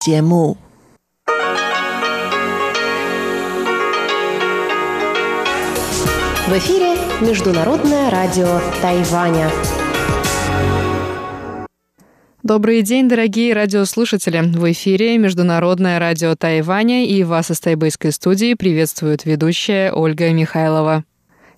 节目。В эфире Международное радио Тайваня. Добрый день, дорогие радиослушатели! В эфире Международное радио Тайваня и вас из тайбэйской студии приветствует ведущая Ольга Михайлова.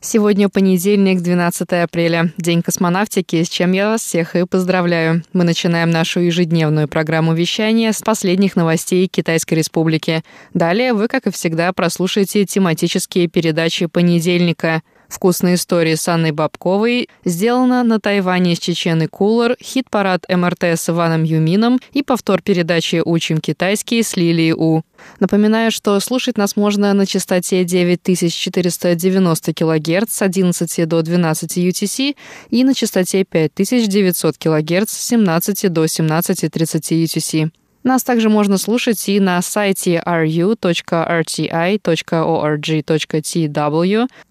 Сегодня понедельник, 12 апреля, День космонавтики, с чем я вас всех и поздравляю. Мы начинаем нашу ежедневную программу вещания с последних новостей Китайской Республики. Далее вы, как и всегда, прослушаете тематические передачи понедельника. Вкусные истории с Анной Бабковой, сделано на Тайване с Чеченой Кулер, хит-парад МРТ с Иваном Юмином и повтор передачи «Учим китайский» с Лилией У. Напоминаю, что слушать нас можно на частоте 9490 кГц с 11 до 12 UTC и на частоте 5900 кГц с 17 до 17.30 UTC. Нас также можно слушать и на сайте ru.rti.org.tw,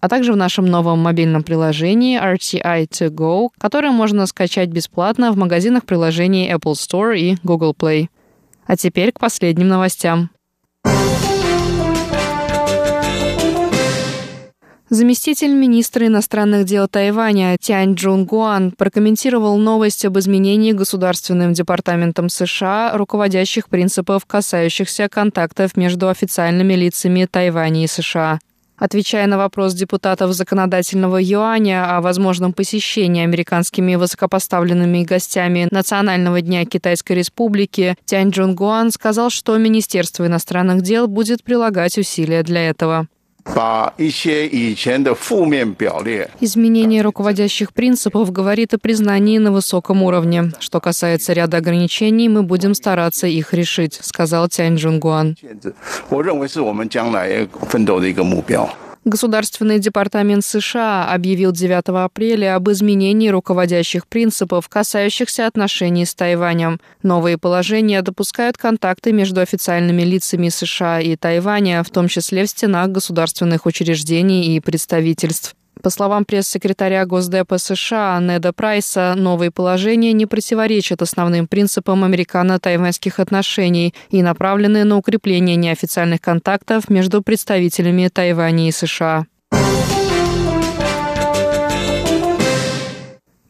а также в нашем новом мобильном приложении RTI To Go, которое можно скачать бесплатно в магазинах приложений Apple Store и Google Play. А теперь к последним новостям. Заместитель министра иностранных дел Тайваня Тянь Джун Гуан прокомментировал новость об изменении Государственным департаментом США руководящих принципов, касающихся контактов между официальными лицами Тайваня и США. Отвечая на вопрос депутатов законодательного юаня о возможном посещении американскими высокопоставленными гостями Национального дня Китайской Республики, Тянь Джун Гуан сказал, что Министерство иностранных дел будет прилагать усилия для этого. Изменение руководящих принципов говорит о признании на высоком уровне. Что касается ряда ограничений, мы будем стараться их решить, сказал Тянь Джунгуан. Государственный департамент США объявил 9 апреля об изменении руководящих принципов, касающихся отношений с Тайванем. Новые положения допускают контакты между официальными лицами США и Тайваня, в том числе в стенах государственных учреждений и представительств. По словам пресс-секретаря Госдепа США Неда Прайса, новые положения не противоречат основным принципам американо-тайваньских отношений и направлены на укрепление неофициальных контактов между представителями Тайваня и США.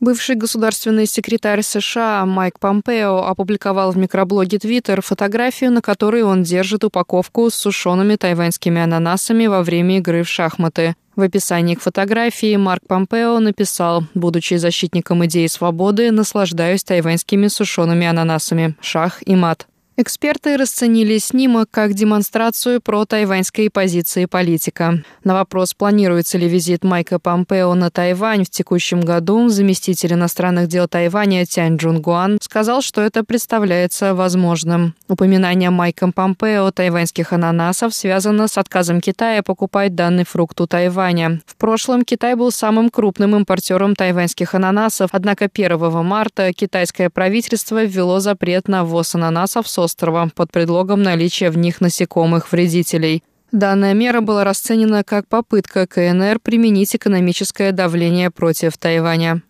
Бывший государственный секретарь США Майк Помпео опубликовал в микроблоге Twitter фотографию, на которой он держит упаковку с сушеными тайваньскими ананасами во время игры в шахматы. В описании к фотографии Марк Помпео написал «Будучи защитником идеи свободы, наслаждаюсь тайваньскими сушеными ананасами. Шах и мат». Эксперты расценили снимок как демонстрацию про тайваньской позиции политика. На вопрос, планируется ли визит Майка Помпео на Тайвань в текущем году, заместитель иностранных дел Тайваня Тянь Джун Гуан сказал, что это представляется возможным. Упоминание Майком Помпео тайваньских ананасов связано с отказом Китая покупать данный фрукт у Тайваня. В прошлом Китай был самым крупным импортером тайваньских ананасов, однако 1 марта китайское правительство ввело запрет на ввоз ананасов с острова под предлогом наличия в них насекомых-вредителей. Данная мера была расценена как попытка КНР применить экономическое давление против Тайваня.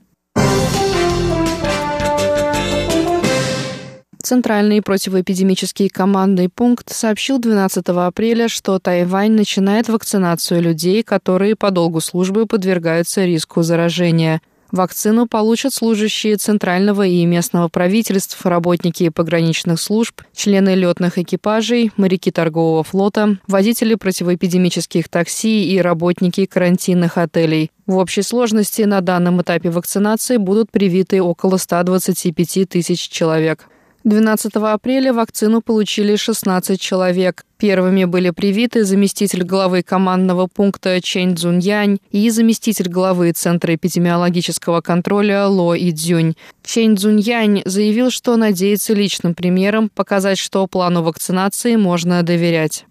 Центральный противоэпидемический командный пункт сообщил 12 апреля, что Тайвань начинает вакцинацию людей, которые по долгу службы подвергаются риску заражения – Вакцину получат служащие центрального и местного правительств, работники пограничных служб, члены летных экипажей, моряки торгового флота, водители противоэпидемических такси и работники карантинных отелей. В общей сложности на данном этапе вакцинации будут привиты около 125 тысяч человек. 12 апреля вакцину получили 16 человек. Первыми были привиты заместитель главы командного пункта Чэнь Цзуньянь и заместитель главы Центра эпидемиологического контроля Ло Идзюнь. Чэнь Цзуньянь заявил, что надеется личным примером показать, что плану вакцинации можно доверять.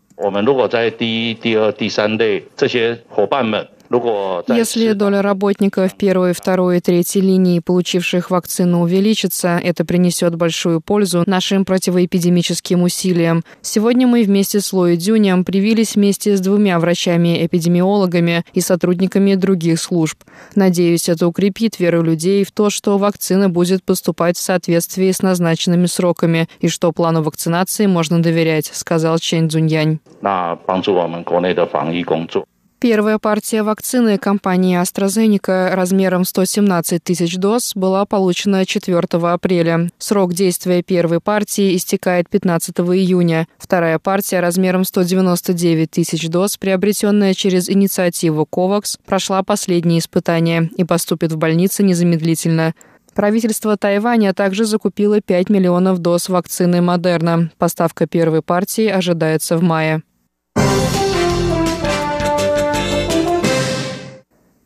Если доля работников первой, второй и третьей линии, получивших вакцину, увеличится, это принесет большую пользу нашим противоэпидемическим усилиям. Сегодня мы вместе с Лои Дюнем привились вместе с двумя врачами-эпидемиологами и сотрудниками других служб. Надеюсь, это укрепит веру людей в то, что вакцина будет поступать в соответствии с назначенными сроками и что плану вакцинации можно доверять, сказал Чен Цзуньянь. Первая партия вакцины компании AstraZeneca размером 117 тысяч доз была получена 4 апреля. Срок действия первой партии истекает 15 июня. Вторая партия размером 199 тысяч доз, приобретенная через инициативу COVAX, прошла последние испытания и поступит в больницы незамедлительно. Правительство Тайваня также закупило 5 миллионов доз вакцины Модерна. Поставка первой партии ожидается в мае.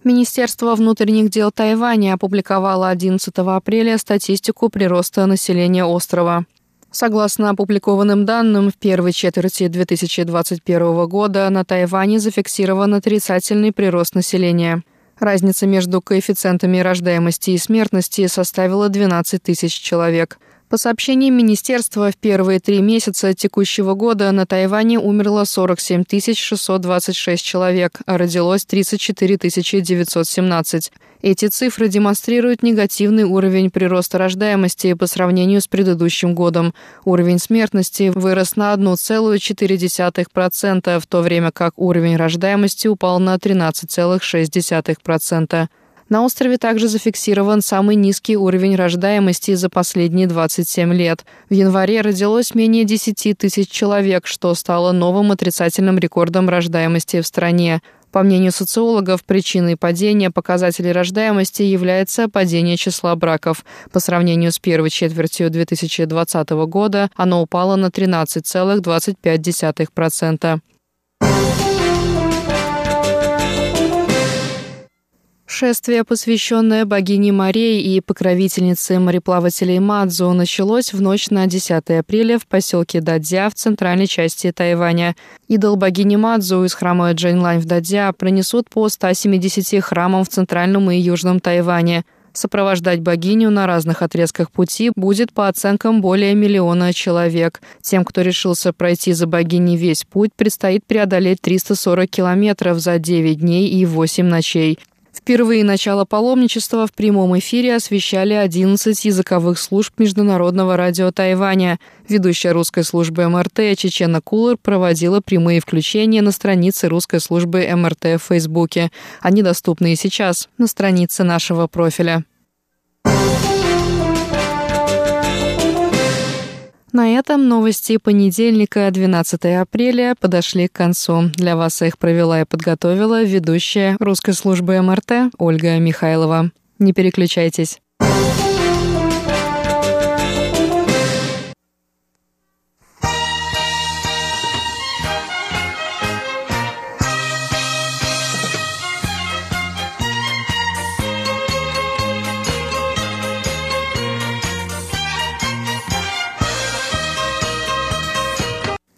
Министерство внутренних дел Тайваня опубликовало 11 апреля статистику прироста населения острова. Согласно опубликованным данным, в первой четверти 2021 года на Тайване зафиксирован отрицательный прирост населения. Разница между коэффициентами рождаемости и смертности составила 12 тысяч человек – по сообщениям министерства, в первые три месяца текущего года на Тайване умерло 47 626 человек, а родилось 34 917. Эти цифры демонстрируют негативный уровень прироста рождаемости по сравнению с предыдущим годом. Уровень смертности вырос на 1,4%, в то время как уровень рождаемости упал на 13,6%. На острове также зафиксирован самый низкий уровень рождаемости за последние 27 лет. В январе родилось менее 10 тысяч человек, что стало новым отрицательным рекордом рождаемости в стране. По мнению социологов, причиной падения показателей рождаемости является падение числа браков. По сравнению с первой четвертью 2020 года оно упало на 13,25%. Шествие, посвященное богине морей и покровительнице мореплавателей Мадзу, началось в ночь на 10 апреля в поселке Дадзя в центральной части Тайваня. Идол богини Мадзу из храма Джейнлайн в Дадзя пронесут по 170 храмам в центральном и южном Тайване. Сопровождать богиню на разных отрезках пути будет по оценкам более миллиона человек. Тем, кто решился пройти за богиней весь путь, предстоит преодолеть 340 километров за 9 дней и 8 ночей. Впервые начало паломничества в прямом эфире освещали 11 языковых служб Международного радио Тайваня. Ведущая русской службы МРТ Чечена Кулер проводила прямые включения на странице русской службы МРТ в Фейсбуке. Они доступны и сейчас на странице нашего профиля. На этом новости понедельника, 12 апреля, подошли к концу. Для вас их провела и подготовила ведущая русской службы МРТ Ольга Михайлова. Не переключайтесь.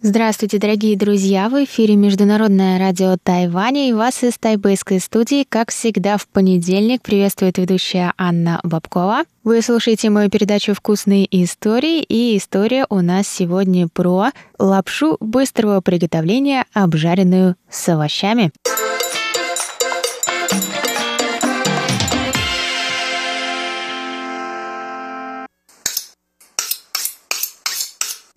Здравствуйте, дорогие друзья! В эфире Международное радио Тайваня и вас из тайбэйской студии, как всегда, в понедельник приветствует ведущая Анна Бабкова. Вы слушаете мою передачу «Вкусные истории», и история у нас сегодня про лапшу быстрого приготовления, обжаренную с овощами.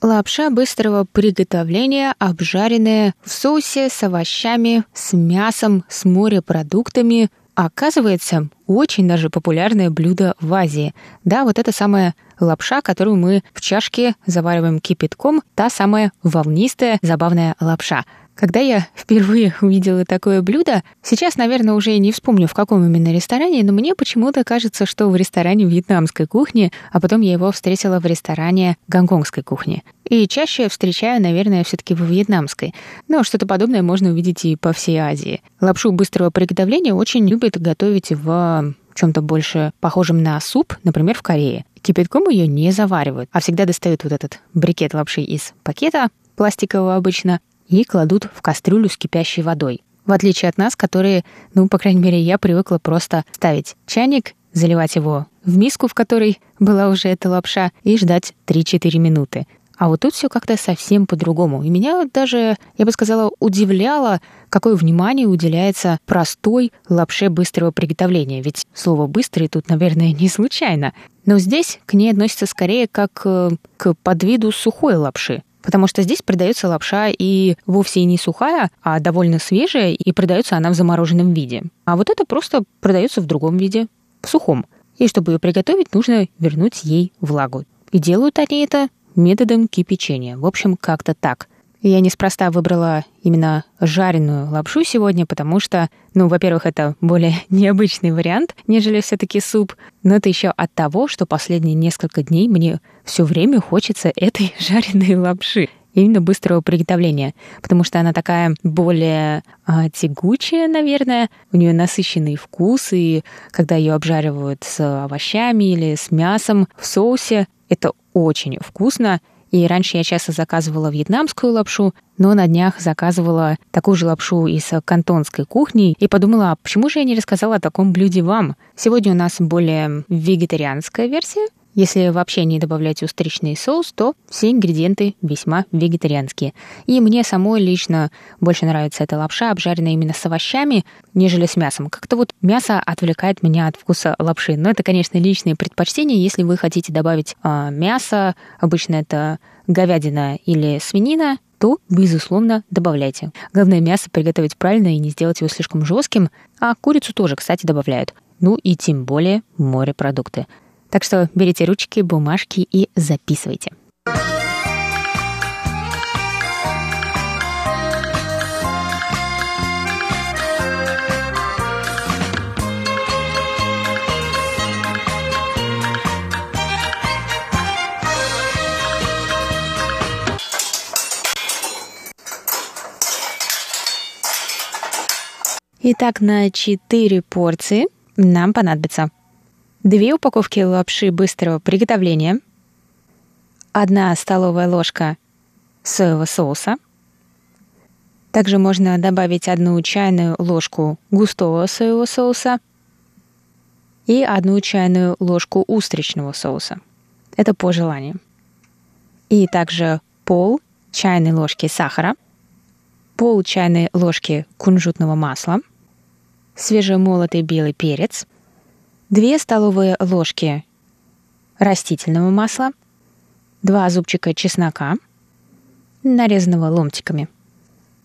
Лапша быстрого приготовления, обжаренная в соусе с овощами, с мясом, с морепродуктами. Оказывается, очень даже популярное блюдо в Азии. Да, вот это самая лапша, которую мы в чашке завариваем кипятком, та самая волнистая забавная лапша – когда я впервые увидела такое блюдо, сейчас, наверное, уже не вспомню, в каком именно ресторане, но мне почему-то кажется, что в ресторане вьетнамской кухни, а потом я его встретила в ресторане гонконгской кухни. И чаще встречаю, наверное, все таки во вьетнамской. Но что-то подобное можно увидеть и по всей Азии. Лапшу быстрого приготовления очень любят готовить в чем-то больше похожем на суп, например, в Корее. Кипятком ее не заваривают, а всегда достают вот этот брикет лапши из пакета, пластикового обычно, и кладут в кастрюлю с кипящей водой. В отличие от нас, которые, ну, по крайней мере, я привыкла просто ставить чайник, заливать его в миску, в которой была уже эта лапша, и ждать 3-4 минуты. А вот тут все как-то совсем по-другому. И меня даже, я бы сказала, удивляло, какое внимание уделяется простой лапше быстрого приготовления. Ведь слово «быстрый» тут, наверное, не случайно. Но здесь к ней относится скорее как э, к подвиду сухой лапши. Потому что здесь продается лапша и вовсе не сухая, а довольно свежая, и продается она в замороженном виде. А вот это просто продается в другом виде, в сухом. И чтобы ее приготовить, нужно вернуть ей влагу. И делают они это методом кипячения. В общем, как-то так. Я неспроста выбрала именно жареную лапшу сегодня, потому что, ну, во-первых, это более необычный вариант, нежели все-таки суп, но это еще от того, что последние несколько дней мне все время хочется этой жареной лапши именно быстрого приготовления, потому что она такая более а, тягучая, наверное, у нее насыщенный вкус, и когда ее обжаривают с овощами или с мясом в соусе, это очень вкусно. И раньше я часто заказывала вьетнамскую лапшу, но на днях заказывала такую же лапшу из кантонской кухни и подумала, а почему же я не рассказала о таком блюде вам? Сегодня у нас более вегетарианская версия, если вообще не добавлять устричный соус, то все ингредиенты весьма вегетарианские. И мне самой лично больше нравится эта лапша, обжаренная именно с овощами, нежели с мясом. Как-то вот мясо отвлекает меня от вкуса лапши. Но это, конечно, личные предпочтения. Если вы хотите добавить э, мясо, обычно это говядина или свинина, то, безусловно, добавляйте. Главное, мясо приготовить правильно и не сделать его слишком жестким, а курицу тоже, кстати, добавляют. Ну и тем более морепродукты. Так что берите ручки, бумажки и записывайте. Итак, на 4 порции нам понадобится Две упаковки лапши быстрого приготовления, одна столовая ложка соевого соуса. Также можно добавить одну чайную ложку густого соевого соуса и одну чайную ложку устричного соуса. Это по желанию. И также пол чайной ложки сахара, пол чайной ложки кунжутного масла, свежемолотый белый перец – 2 столовые ложки растительного масла, 2 зубчика чеснока, нарезанного ломтиками,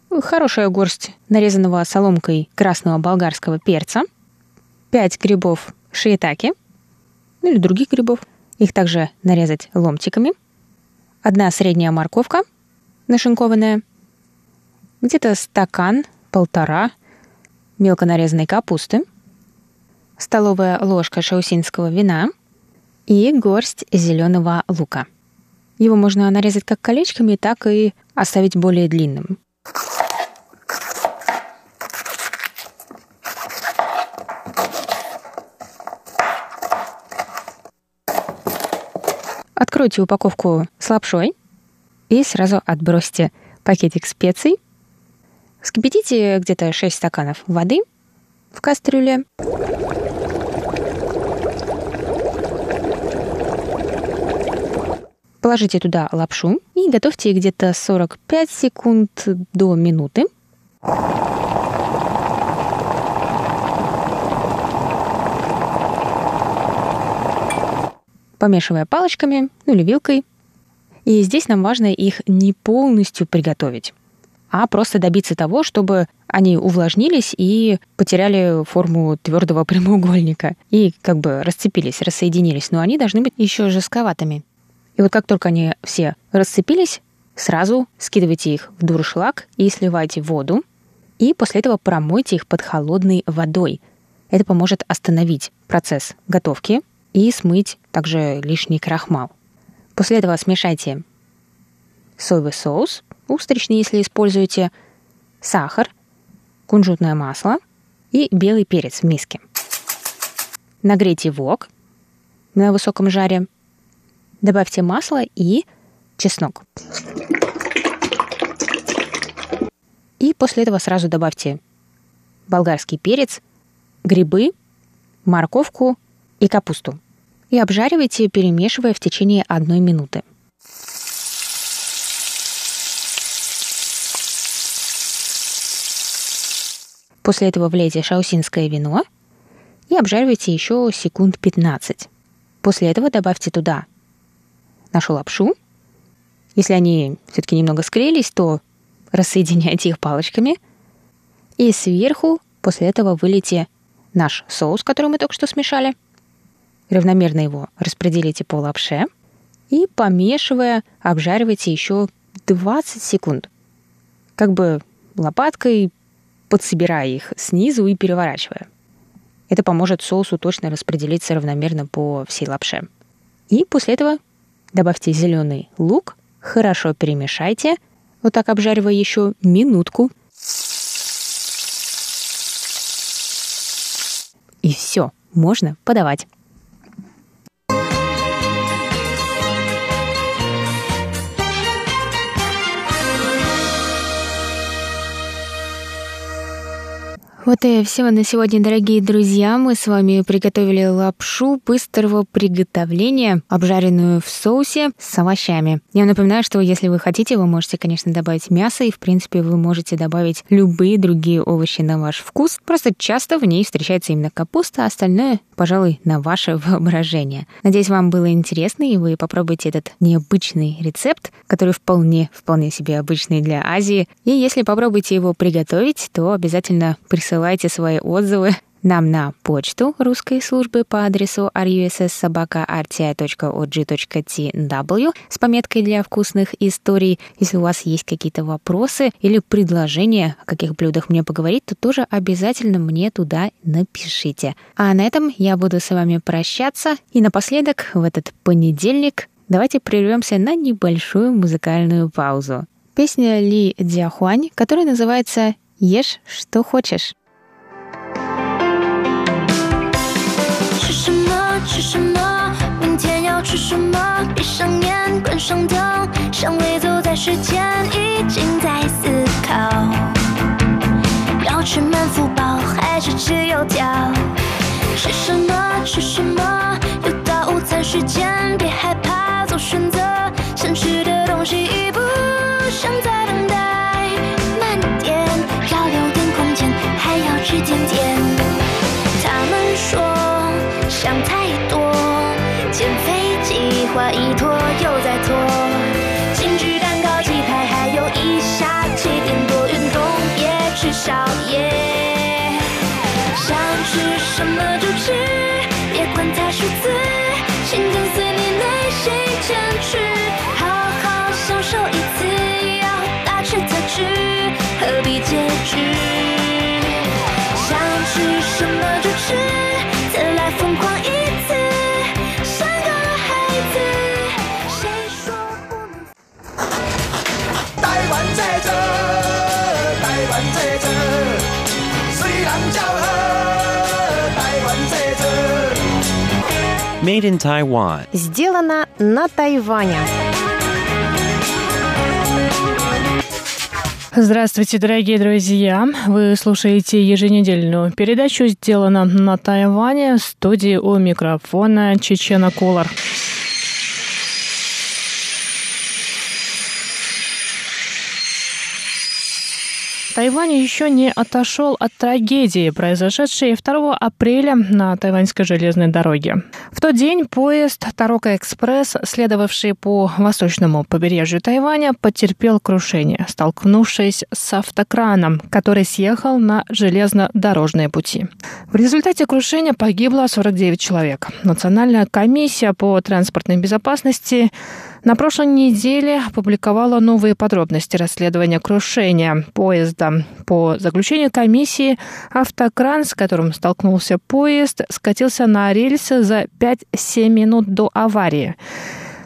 хорошая горсть нарезанного соломкой красного болгарского перца, 5 грибов шиитаки, ну или других грибов, их также нарезать ломтиками, одна средняя морковка нашинкованная, где-то стакан, полтора мелко нарезанной капусты – столовая ложка шаусинского вина и горсть зеленого лука. Его можно нарезать как колечками, так и оставить более длинным. Откройте упаковку с лапшой и сразу отбросьте пакетик специй. Вскипятите где-то 6 стаканов воды в кастрюле. Положите туда лапшу и готовьте где-то 45 секунд до минуты. Помешивая палочками, ну или вилкой. И здесь нам важно их не полностью приготовить, а просто добиться того, чтобы они увлажнились и потеряли форму твердого прямоугольника и как бы расцепились, рассоединились, но они должны быть еще жестковатыми. И вот как только они все расцепились, сразу скидывайте их в дуршлаг и сливайте воду. И после этого промойте их под холодной водой. Это поможет остановить процесс готовки и смыть также лишний крахмал. После этого смешайте соевый соус, устричный, если используете, сахар, кунжутное масло и белый перец в миске. Нагрейте вок на высоком жаре Добавьте масло и чеснок. И после этого сразу добавьте болгарский перец, грибы, морковку и капусту. И обжаривайте, перемешивая в течение одной минуты. После этого влейте шаусинское вино и обжаривайте еще секунд 15. После этого добавьте туда нашу лапшу. Если они все-таки немного склеились, то рассоединяйте их палочками. И сверху после этого вылейте наш соус, который мы только что смешали. Равномерно его распределите по лапше. И, помешивая, обжаривайте еще 20 секунд. Как бы лопаткой подсобирая их снизу и переворачивая. Это поможет соусу точно распределиться равномерно по всей лапше. И после этого добавьте зеленый лук, хорошо перемешайте, вот так обжаривая еще минутку. И все, можно подавать. Вот и все на сегодня, дорогие друзья. Мы с вами приготовили лапшу быстрого приготовления, обжаренную в соусе с овощами. Я напоминаю, что если вы хотите, вы можете, конечно, добавить мясо, и, в принципе, вы можете добавить любые другие овощи на ваш вкус. Просто часто в ней встречается именно капуста, а остальное, пожалуй, на ваше воображение. Надеюсь, вам было интересно, и вы попробуете этот необычный рецепт, который вполне, вполне себе обычный для Азии. И если попробуете его приготовить, то обязательно присылайте присылайте свои отзывы нам на почту русской службы по адресу russsobaka.rti.org.tw с пометкой для вкусных историй. Если у вас есть какие-то вопросы или предложения, о каких блюдах мне поговорить, то тоже обязательно мне туда напишите. А на этом я буду с вами прощаться. И напоследок, в этот понедельник, давайте прервемся на небольшую музыкальную паузу. Песня Ли Дзяхуань, которая называется «Ешь, что хочешь». 吃什么？闭上眼，关上灯，香味走在时间，已经在思考。要吃满福包还是吃油条？吃什么？吃什么？又到午餐时间，别害怕做选择，想吃的东西 Made in Taiwan. Сделано на Тайване. Здравствуйте, дорогие друзья! Вы слушаете еженедельную передачу «Сделано на Тайване» в студии у микрофона Чечена Кулар. Тайвань еще не отошел от трагедии, произошедшей 2 апреля на тайваньской железной дороге. В тот день поезд Тарока Экспресс, следовавший по восточному побережью Тайваня, потерпел крушение, столкнувшись с автокраном, который съехал на железнодорожные пути. В результате крушения погибло 49 человек. Национальная комиссия по транспортной безопасности на прошлой неделе опубликовала новые подробности расследования крушения поезда. По заключению комиссии, автокран, с которым столкнулся поезд, скатился на рельсы за 5-7 минут до аварии.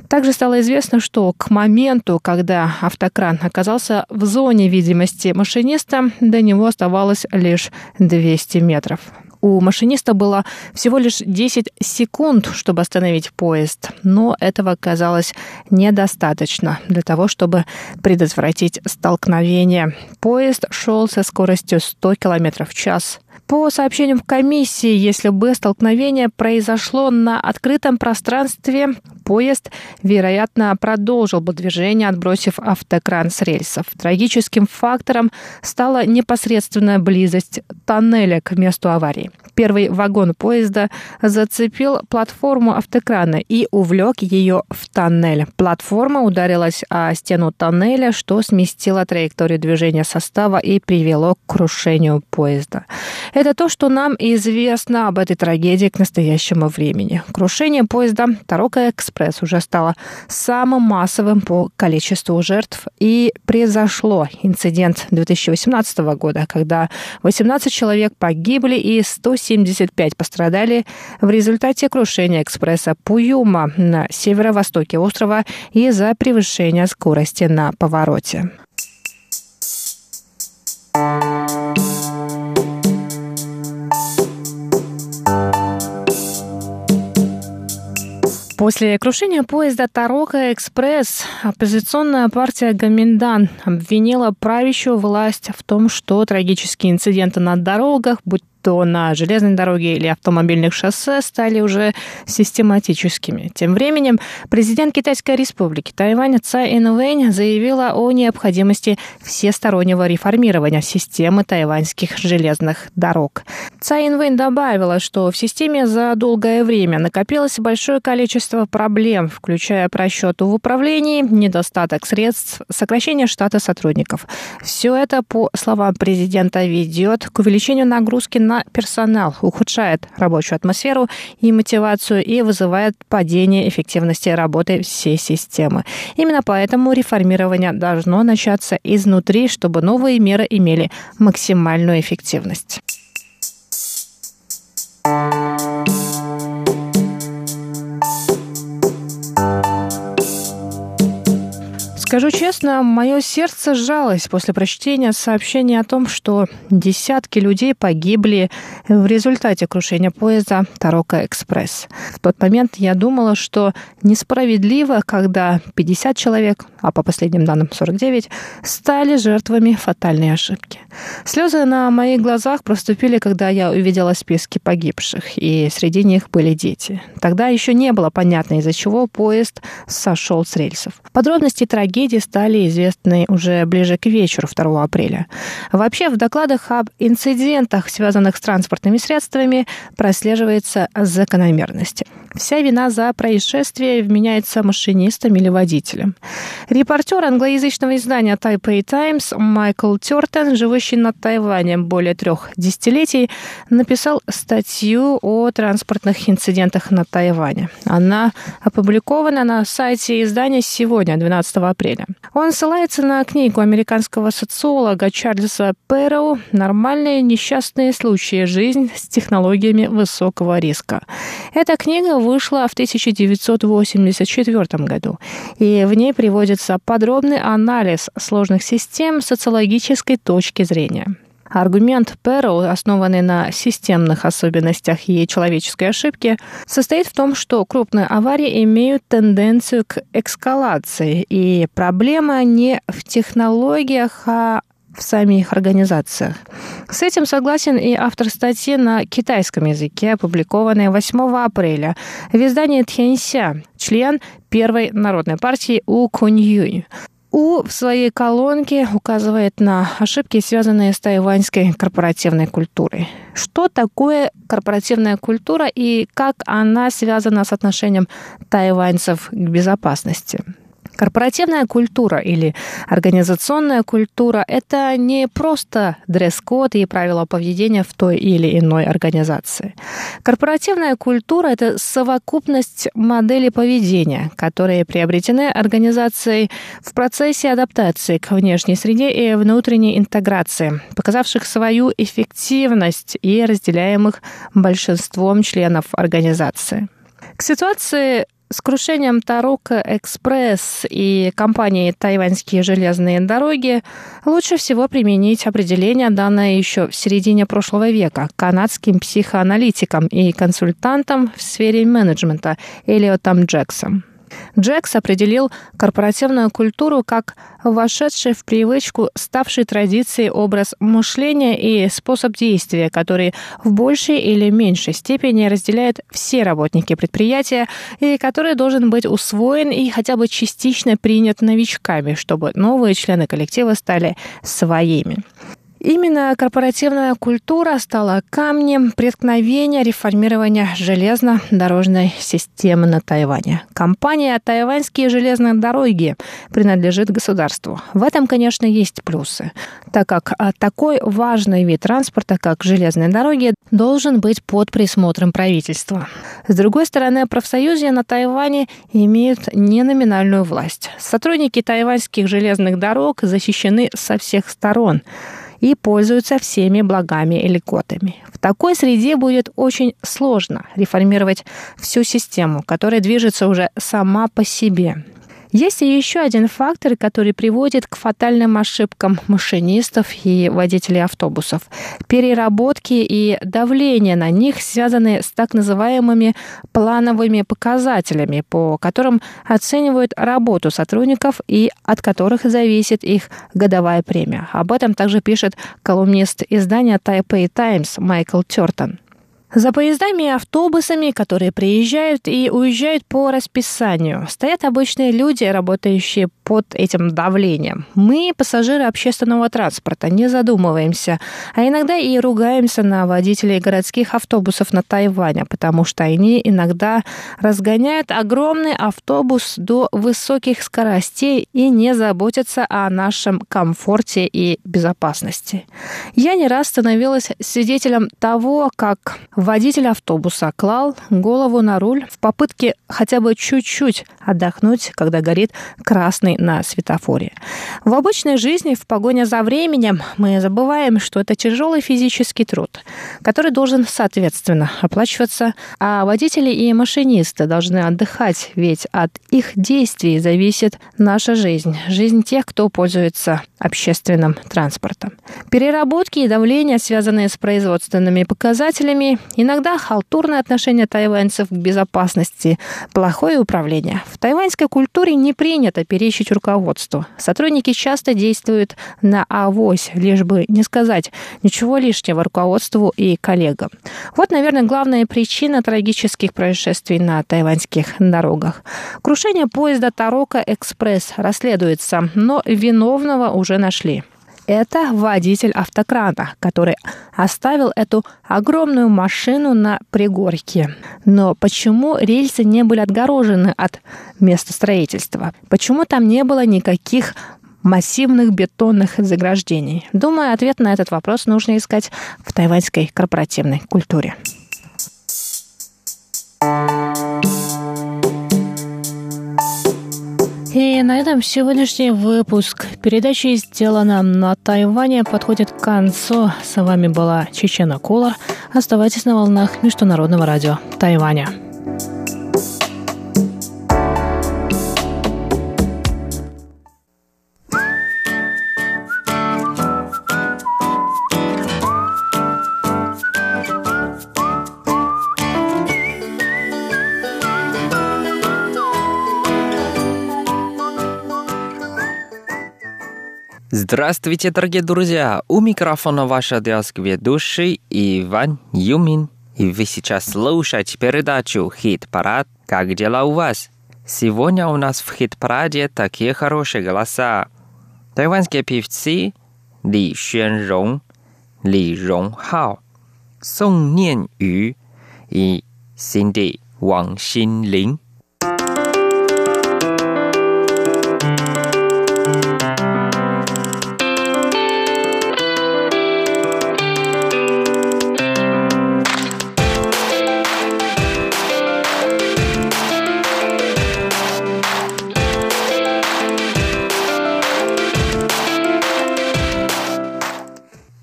Также стало известно, что к моменту, когда автокран оказался в зоне видимости машиниста, до него оставалось лишь 200 метров. У машиниста было всего лишь 10 секунд, чтобы остановить поезд, но этого казалось недостаточно для того, чтобы предотвратить столкновение. Поезд шел со скоростью 100 км в час. По сообщениям комиссии, если бы столкновение произошло на открытом пространстве, поезд, вероятно, продолжил бы движение, отбросив автокран с рельсов. Трагическим фактором стала непосредственная близость тоннеля к месту аварии. Первый вагон поезда зацепил платформу автокрана и увлек ее в тоннель. Платформа ударилась о стену тоннеля, что сместило траекторию движения состава и привело к крушению поезда. Это то, что нам известно об этой трагедии к настоящему времени. Крушение поезда Тарока Экспресс уже стало самым массовым по количеству жертв и произошло инцидент 2018 года, когда 18 человек погибли и 175 пострадали в результате крушения экспресса Пуюма на северо-востоке острова из-за превышения скорости на повороте. После крушения поезда Тарока Экспресс оппозиционная партия Гаминдан обвинила правящую власть в том, что трагические инциденты на дорогах, будь то на железной дороге или автомобильных шоссе стали уже систематическими. Тем временем президент Китайской республики Тайвань Цай Инвэнь заявила о необходимости всестороннего реформирования системы тайваньских железных дорог. Цай Инвэнь добавила, что в системе за долгое время накопилось большое количество проблем, включая просчеты в управлении, недостаток средств, сокращение штата сотрудников. Все это, по словам президента, ведет к увеличению нагрузки на персонал, ухудшает рабочую атмосферу и мотивацию и вызывает падение эффективности работы всей системы. Именно поэтому реформирование должно начаться изнутри, чтобы новые меры имели максимальную эффективность. Скажу честно, мое сердце сжалось после прочтения сообщения о том, что десятки людей погибли в результате крушения поезда Тарока Экспресс. В тот момент я думала, что несправедливо, когда 50 человек, а по последним данным 49, стали жертвами фатальной ошибки. Слезы на моих глазах проступили, когда я увидела списки погибших, и среди них были дети. Тогда еще не было понятно, из-за чего поезд сошел с рельсов. Подробности трагедии трагедии стали известны уже ближе к вечеру 2 апреля. Вообще, в докладах об инцидентах, связанных с транспортными средствами, прослеживается закономерность. Вся вина за происшествие вменяется машинистам или водителям. Репортер англоязычного издания Taipei Times Майкл Тертон, живущий на Тайване более трех десятилетий, написал статью о транспортных инцидентах на Тайване. Она опубликована на сайте издания сегодня, 12 апреля. Он ссылается на книгу американского социолога Чарльза Пэроу «Нормальные несчастные случаи. Жизнь с технологиями высокого риска». Эта книга вышла в 1984 году, и в ней приводится подробный анализ сложных систем с социологической точки зрения. Аргумент Перроу, основанный на системных особенностях и человеческой ошибке, состоит в том, что крупные аварии имеют тенденцию к эскалации, и проблема не в технологиях, а в самих организациях. С этим согласен и автор статьи на китайском языке, опубликованной 8 апреля в издании Тхенся, член Первой народной партии У Куньюй. У в своей колонке указывает на ошибки, связанные с тайваньской корпоративной культурой. Что такое корпоративная культура и как она связана с отношением тайваньцев к безопасности? Корпоративная культура или организационная культура – это не просто дресс-код и правила поведения в той или иной организации. Корпоративная культура – это совокупность моделей поведения, которые приобретены организацией в процессе адаптации к внешней среде и внутренней интеграции, показавших свою эффективность и разделяемых большинством членов организации. К ситуации С крушением Тарока Экспресс и компанией Тайваньские железные дороги лучше всего применить определение, данное еще в середине прошлого века канадским психоаналитиком и консультантом в сфере менеджмента Элиотом Джексом. Джекс определил корпоративную культуру как вошедший в привычку, ставший традицией образ мышления и способ действия, который в большей или меньшей степени разделяют все работники предприятия и который должен быть усвоен и хотя бы частично принят новичками, чтобы новые члены коллектива стали своими. Именно корпоративная культура стала камнем преткновения реформирования железнодорожной системы на Тайване. Компания «Тайваньские железные дороги» принадлежит государству. В этом, конечно, есть плюсы, так как а, такой важный вид транспорта, как железные дороги, должен быть под присмотром правительства. С другой стороны, профсоюзы на Тайване имеют неноминальную власть. Сотрудники тайваньских железных дорог защищены со всех сторон – и пользуются всеми благами и льготами. В такой среде будет очень сложно реформировать всю систему, которая движется уже сама по себе. Есть и еще один фактор, который приводит к фатальным ошибкам машинистов и водителей автобусов. Переработки и давление на них связаны с так называемыми плановыми показателями, по которым оценивают работу сотрудников и от которых зависит их годовая премия. Об этом также пишет колумнист издания Taipei Times Майкл Тертон. За поездами и автобусами, которые приезжают и уезжают по расписанию, стоят обычные люди, работающие под этим давлением. Мы, пассажиры общественного транспорта, не задумываемся, а иногда и ругаемся на водителей городских автобусов на Тайване, потому что они иногда разгоняют огромный автобус до высоких скоростей и не заботятся о нашем комфорте и безопасности. Я не раз становилась свидетелем того, как водитель автобуса клал голову на руль в попытке хотя бы чуть-чуть отдохнуть, когда горит красный на светофоре. В обычной жизни, в погоне за временем, мы забываем, что это тяжелый физический труд, который должен, соответственно, оплачиваться, а водители и машинисты должны отдыхать, ведь от их действий зависит наша жизнь, жизнь тех, кто пользуется общественным транспортом. Переработки и давление, связанные с производственными показателями, иногда халтурное отношение тайваньцев к безопасности, плохое управление. В тайваньской культуре не принято перечить руководству. Сотрудники часто действуют на авось, лишь бы не сказать ничего лишнего руководству и коллегам. Вот, наверное, главная причина трагических происшествий на тайваньских дорогах. Крушение поезда Тарока Экспресс расследуется, но виновного уже нашли это водитель автокрана, который оставил эту огромную машину на пригорке. Но почему рельсы не были отгорожены от места строительства? Почему там не было никаких массивных бетонных заграждений? Думаю, ответ на этот вопрос нужно искать в тайваньской корпоративной культуре. И на этом сегодняшний выпуск передачи «Сделано на Тайване» подходит к концу. С вами была Чечена Кулар. Оставайтесь на волнах Международного радио Тайваня. Здравствуйте, дорогие друзья! У микрофона ваш адиаск ведущий Иван Юмин. И вы сейчас слушаете передачу «Хит-парад». Как дела у вас? Сегодня у нас в хит-параде такие хорошие голоса. Тайванские певцы Ли Xuanрong, Ли Ронхао, Сон Ниан Ю и Cindy Ван Синлин.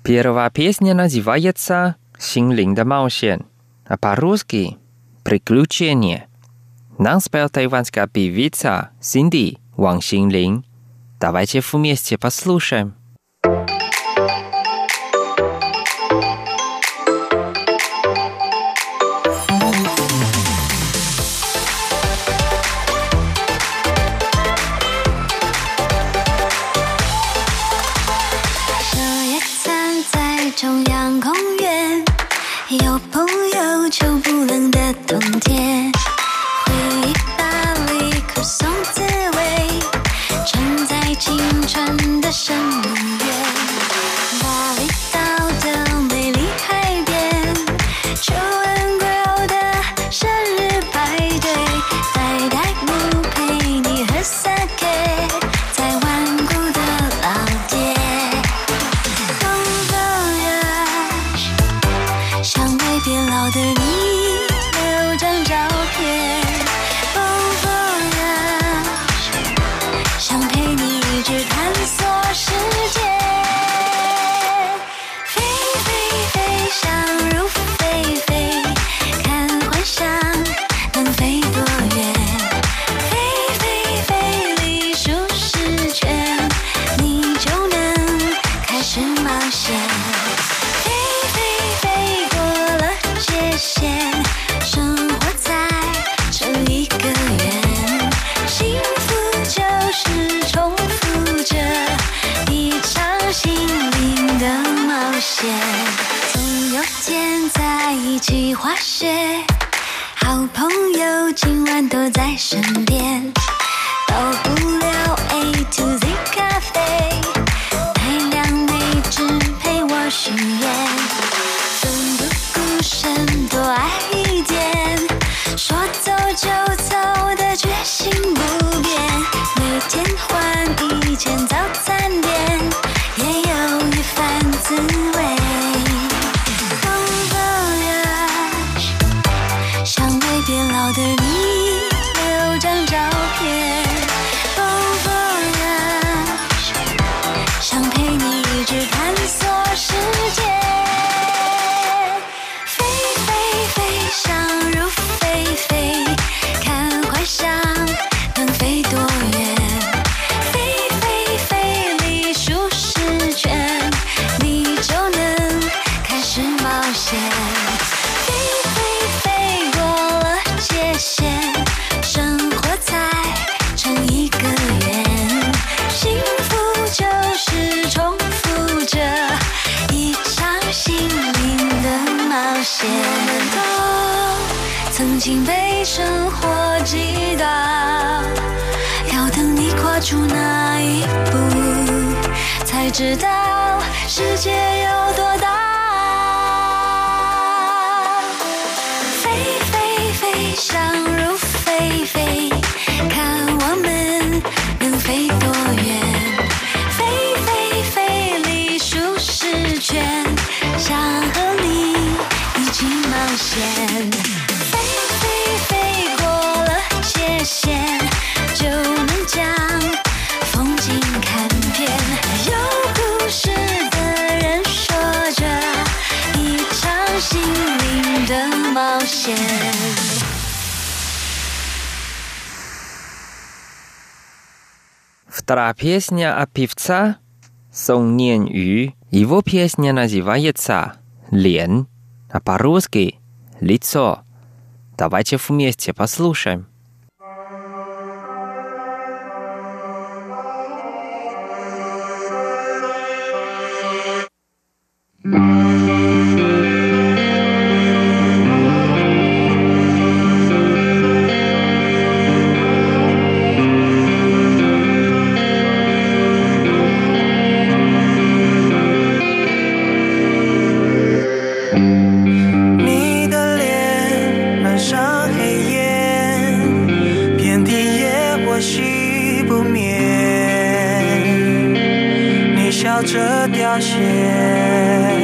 Первая песня называется «Синлин да Маушен», а по-русски «Приключения». Нам спел тайванская певица Синди Ван Синлин. Давайте вместе послушаем. 直到世界有 Вторая песня от певца Сон Нен Ю. Его песня называется «Лен», а по-русски «Лицо». Давайте вместе послушаем. Thank. 笑着凋谢。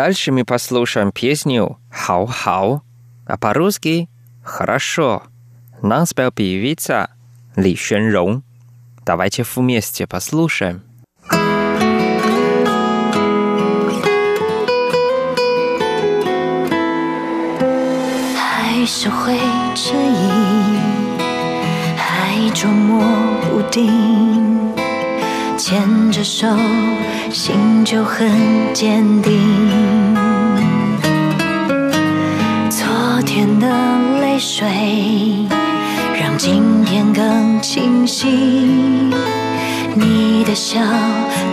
Дальше мы послушаем песню «Хау-хау», а по-русски «Хорошо». Нам спел певица Ли Xuanrong. Давайте вместе послушаем. 还是会迟疑，还捉摸不定， 牵着手，心就很坚定。昨天的泪水，让今天更清晰。你的笑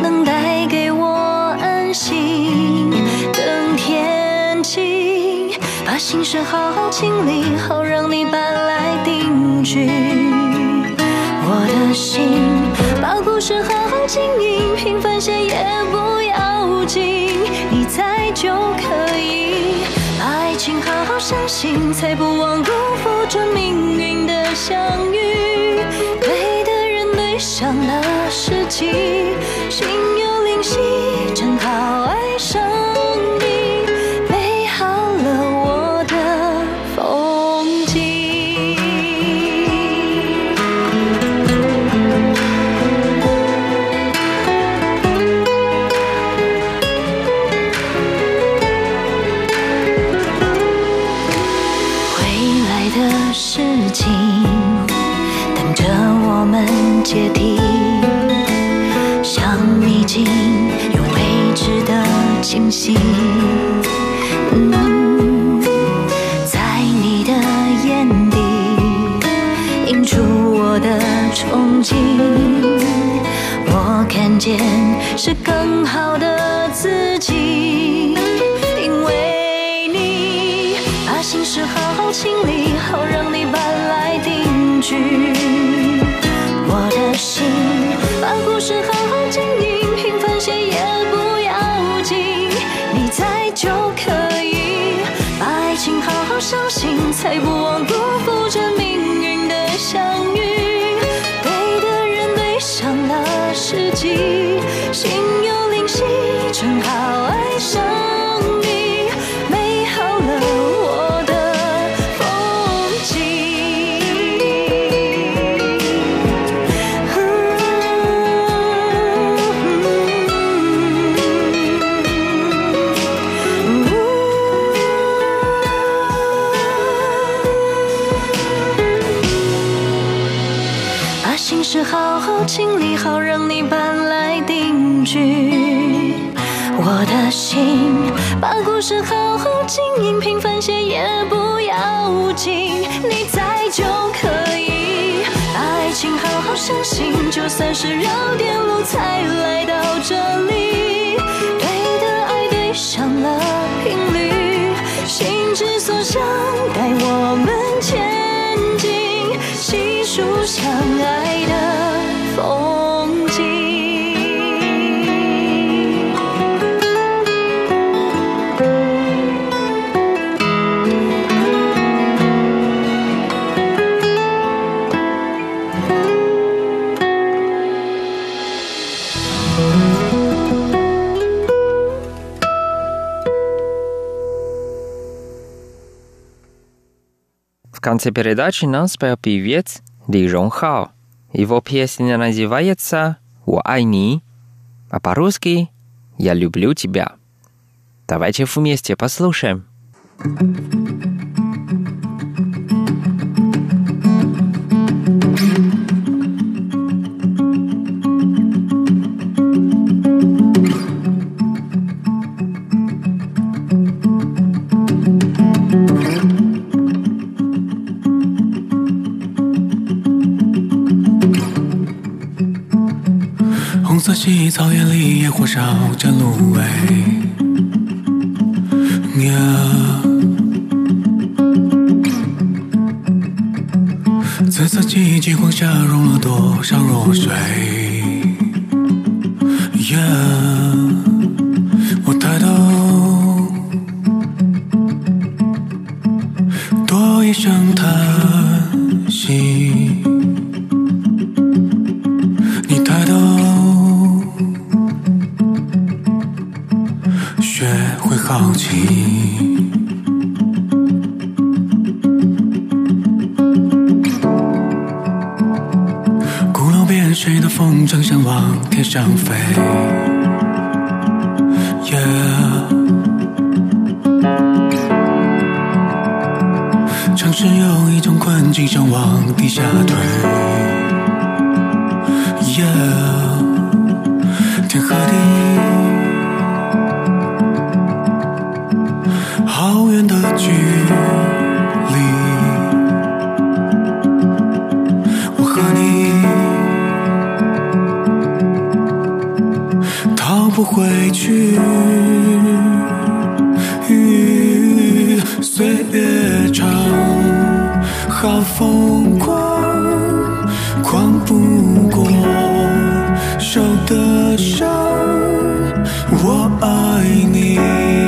能带给我安心，等天晴，把心事好好清理，好让你搬来定居。的心，把故事好好经营，平凡些也不要紧，你在就可以。把爱情好好相信，才不枉辜负这命运的相遇。对的人，对上了时机，好的就是好好经营，平凡些也不要紧，你在就可以。把爱情好好相信，就算是绕点路才来到这里。对的爱对上了频率，心之所向，带我们 конце передачи нам спел певец Ли Рон Хао. Его песня называется «Во ай а по-русски «Я люблю тебя». Давайте вместе послушаем. 西草原里，野火烧着芦苇。呀，紫色记忆金黄下融了多少弱水？我爱你。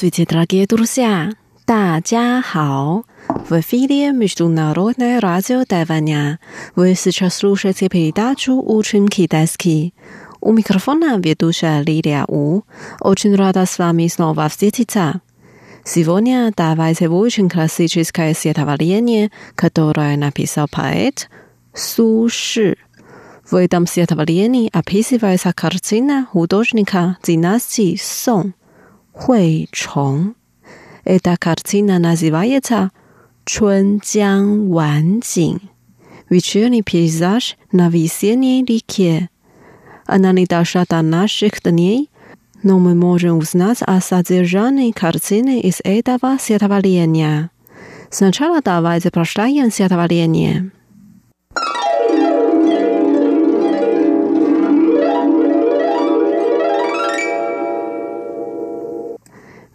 Здравствуйте, дорогие друзья! 大家好! В эфире Международное радио Тайваня. Вы сейчас слушаете передачу «Учим китайский». У микрофона ведущая Лилия У. Очень рада с вами снова встретиться. Сегодня давайте выучим классическое стихотворение, которое написал поэт Су Ши. В этом стихотворении описывается картина художника династии Сон Чон. Эта картина называется «Чунцзян Ванjing» – вечерний пейзаж на весенней реке. Она не дошла до наших дней, но мы можем узнать о содержании картины из этого стихотворения. Сначала давайте прочитаем стихотворение.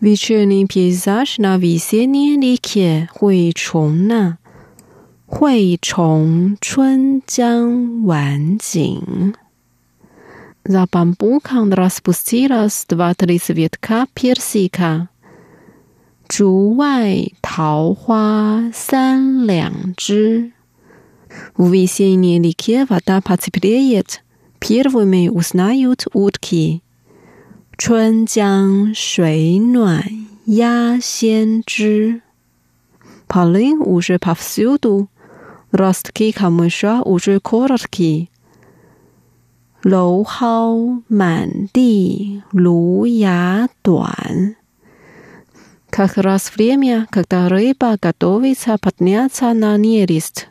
вечерний пейзаж на весенней реке Хуйчунна. Хуйчун, Чунцзян, Ванцзинь. За бамбуком распустилось два-три цветка персика. Чувай, Таохуа, Сан, Лян, Чжи. В весенней реке вода потеплеет, первыми узнают утки. 春江水暖鸭先知. Полын уже повсюду. Ростки камыша уже короткие. 蒌蒿满地芦芽短. Как раз время, когда рыба готовится подняться на нерест.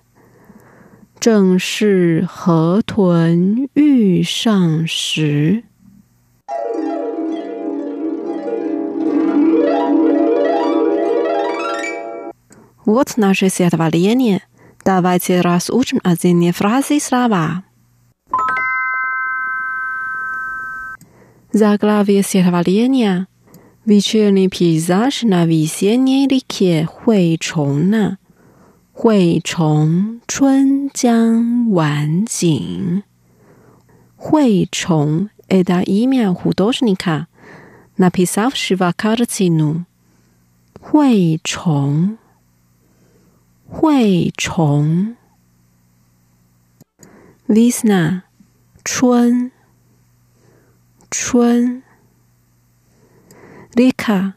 正是河豚欲上时。 Вот наше стихотворение. Давайте разучим отдельные фразы и слова. Заглавие стихотворения. Вечерний пейзаж на весенней реке Хуэйчуна. Хуэйчун Чунцзян Ванjing. Хуэйчун – это имя художника, написавшего картину. Хуэйчун. 惠崇，Visna 春春，Lika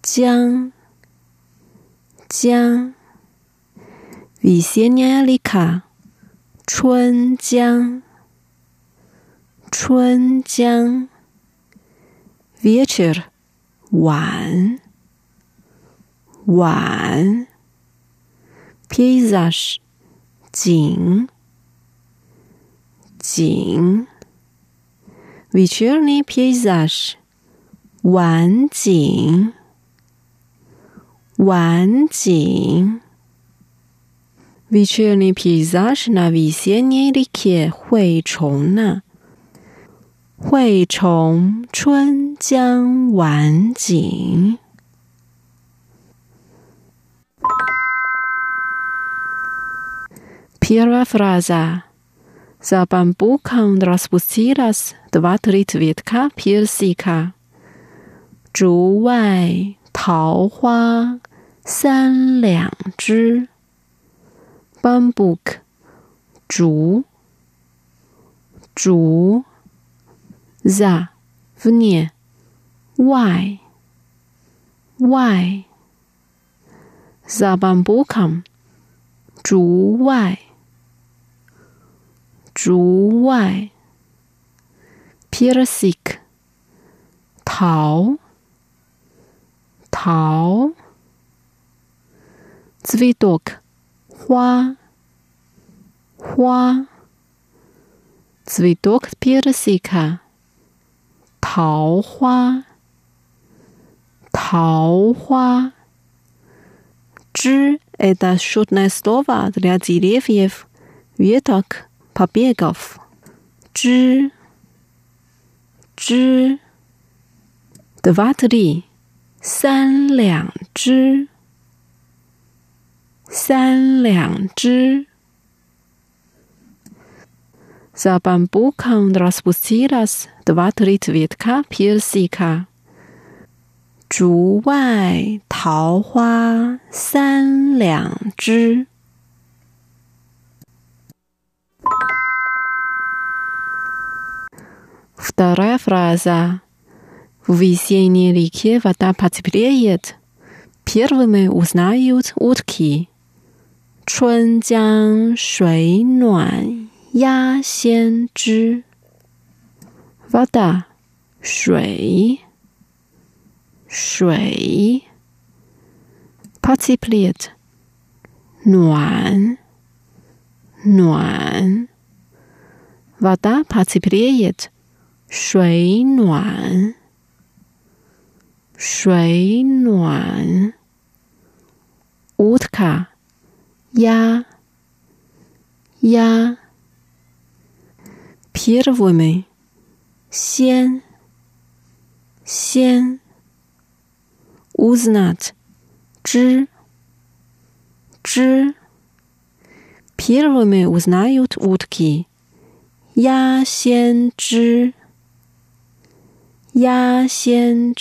江江，Visnia Lika 春江春江，Vichir 晚晚。peizaż 景景 вечерний пейзаж 晚景晚景 вечерний пейзаж на весенней реке Хуэйчуна 惠崇春江晚景。 Первая фраза. За бамбуком распустилась два-три цветка персика. 竹外桃花三两枝。Bambuk 竹竹 за вне 外外 за бамбуком 竹外 竹外，persik 桃桃，цветок 花花，цветок persika 桃花桃花。枝 это шутное слово для деревьев, веток, побегов. 枝枝 два-три 三两枝 三两只。За бамбуком распустилась два-три цветка персика。竹外桃花三两枝。 Вторая фраза. В весенней реке вода потеплеет. Первыми узнают утки. 春江水暖鸭先知。Вода，水，水。Потеплеет，暖，暖。Вода потеплеет， 水暖，水暖。乌特卡，鸭，鸭。皮尔沃梅，鲜，鲜。乌兹纳特，汁，汁。皮尔沃梅乌兹纳有乌特基，鸭鲜汁。鲜汁 Я сен.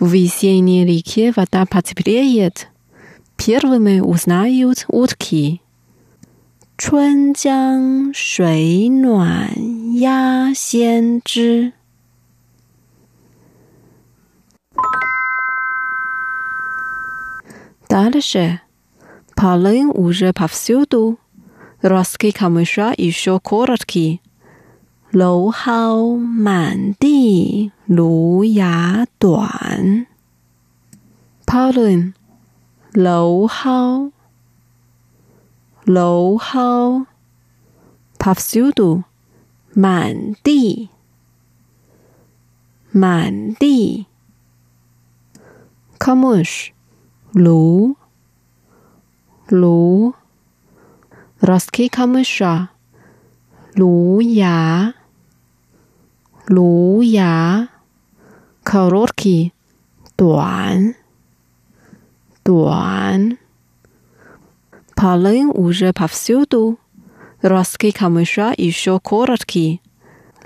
В весенней реке вода потеплеет. Первыми узнают утки. Чун цян шуй нуан я сен. Дальше. Полынь уже повсюду. Ростки камыша еще короткие. 蒌蒿满地芦芽短。Pollen，蒌蒿，蒌蒿。Повсюду，满地，满地。Камыш，芦，芦。Ростки камыша，芦芽。 芦芽，короткий，短，短。Полын уже повсюду. Ростки камыша еще короткие.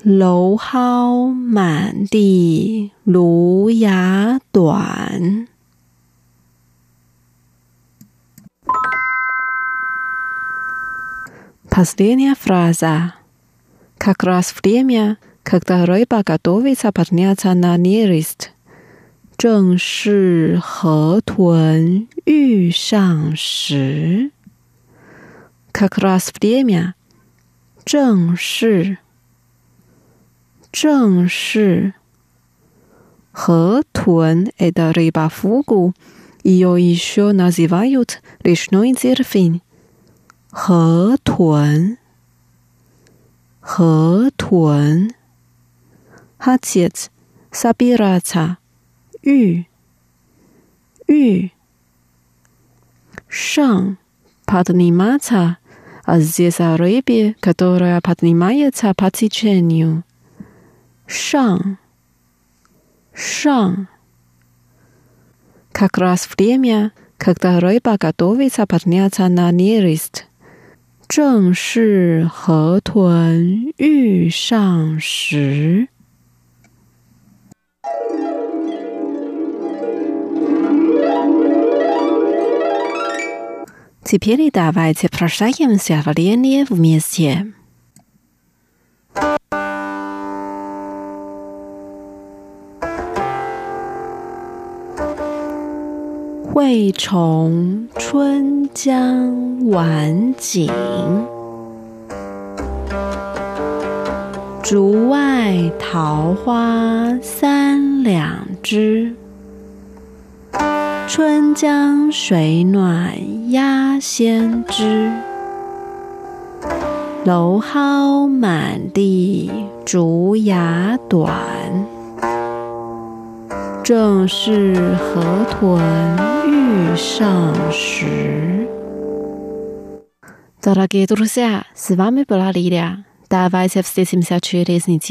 蒌蒿满地，芦芽短。Последняя фраза. Как раз время когда рыба готовится подняться на нерест. 正是河豚欲上时。Как раз время. 正是，正是。河豚– это рыба фугу. Ее еще называют речной дельфин. 河豚，河豚。 Хотеть, собираться, 欲，欲。上，подниматься, а здесь о рыбе, которая поднимается по течению. 上，上。Как раз время, когда рыба готовится подняться на нерест. 正是河豚欲上时。 Теперь давайте прощаемся в Лене вместе. 惠崇春江晚景， 竹外桃花三两枝春江水暖鸭先知。蒌蒿满地竹芽短正是河豚欲上时遭了给多少下是妈咪抱哪里的呀 Da weiß auf diesem Satz hier ist nicht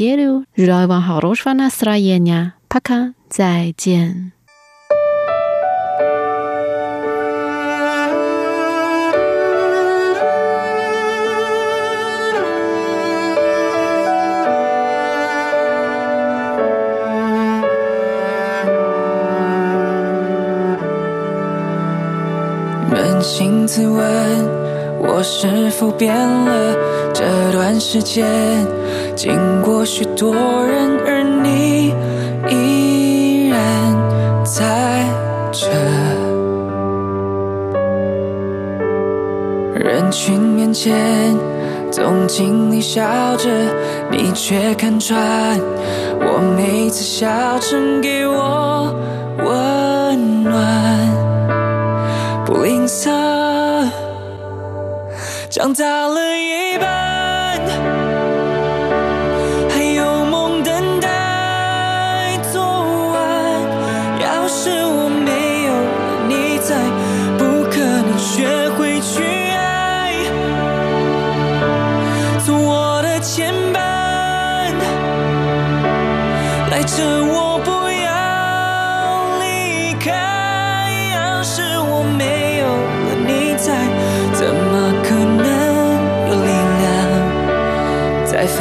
Menschen zu weit. 我是否变了？这段时间经过许多人，而你依然在这。人群面前，总经理笑着，你却看穿我每次笑称给我温暖，不吝啬，长大了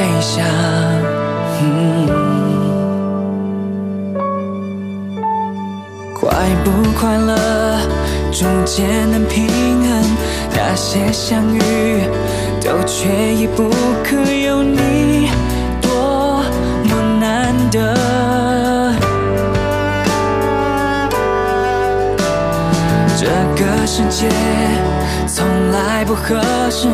飞翔？快不快乐，逐渐能平衡。那些相遇，都缺一不可，有你多么难得。这个世界从来不合适，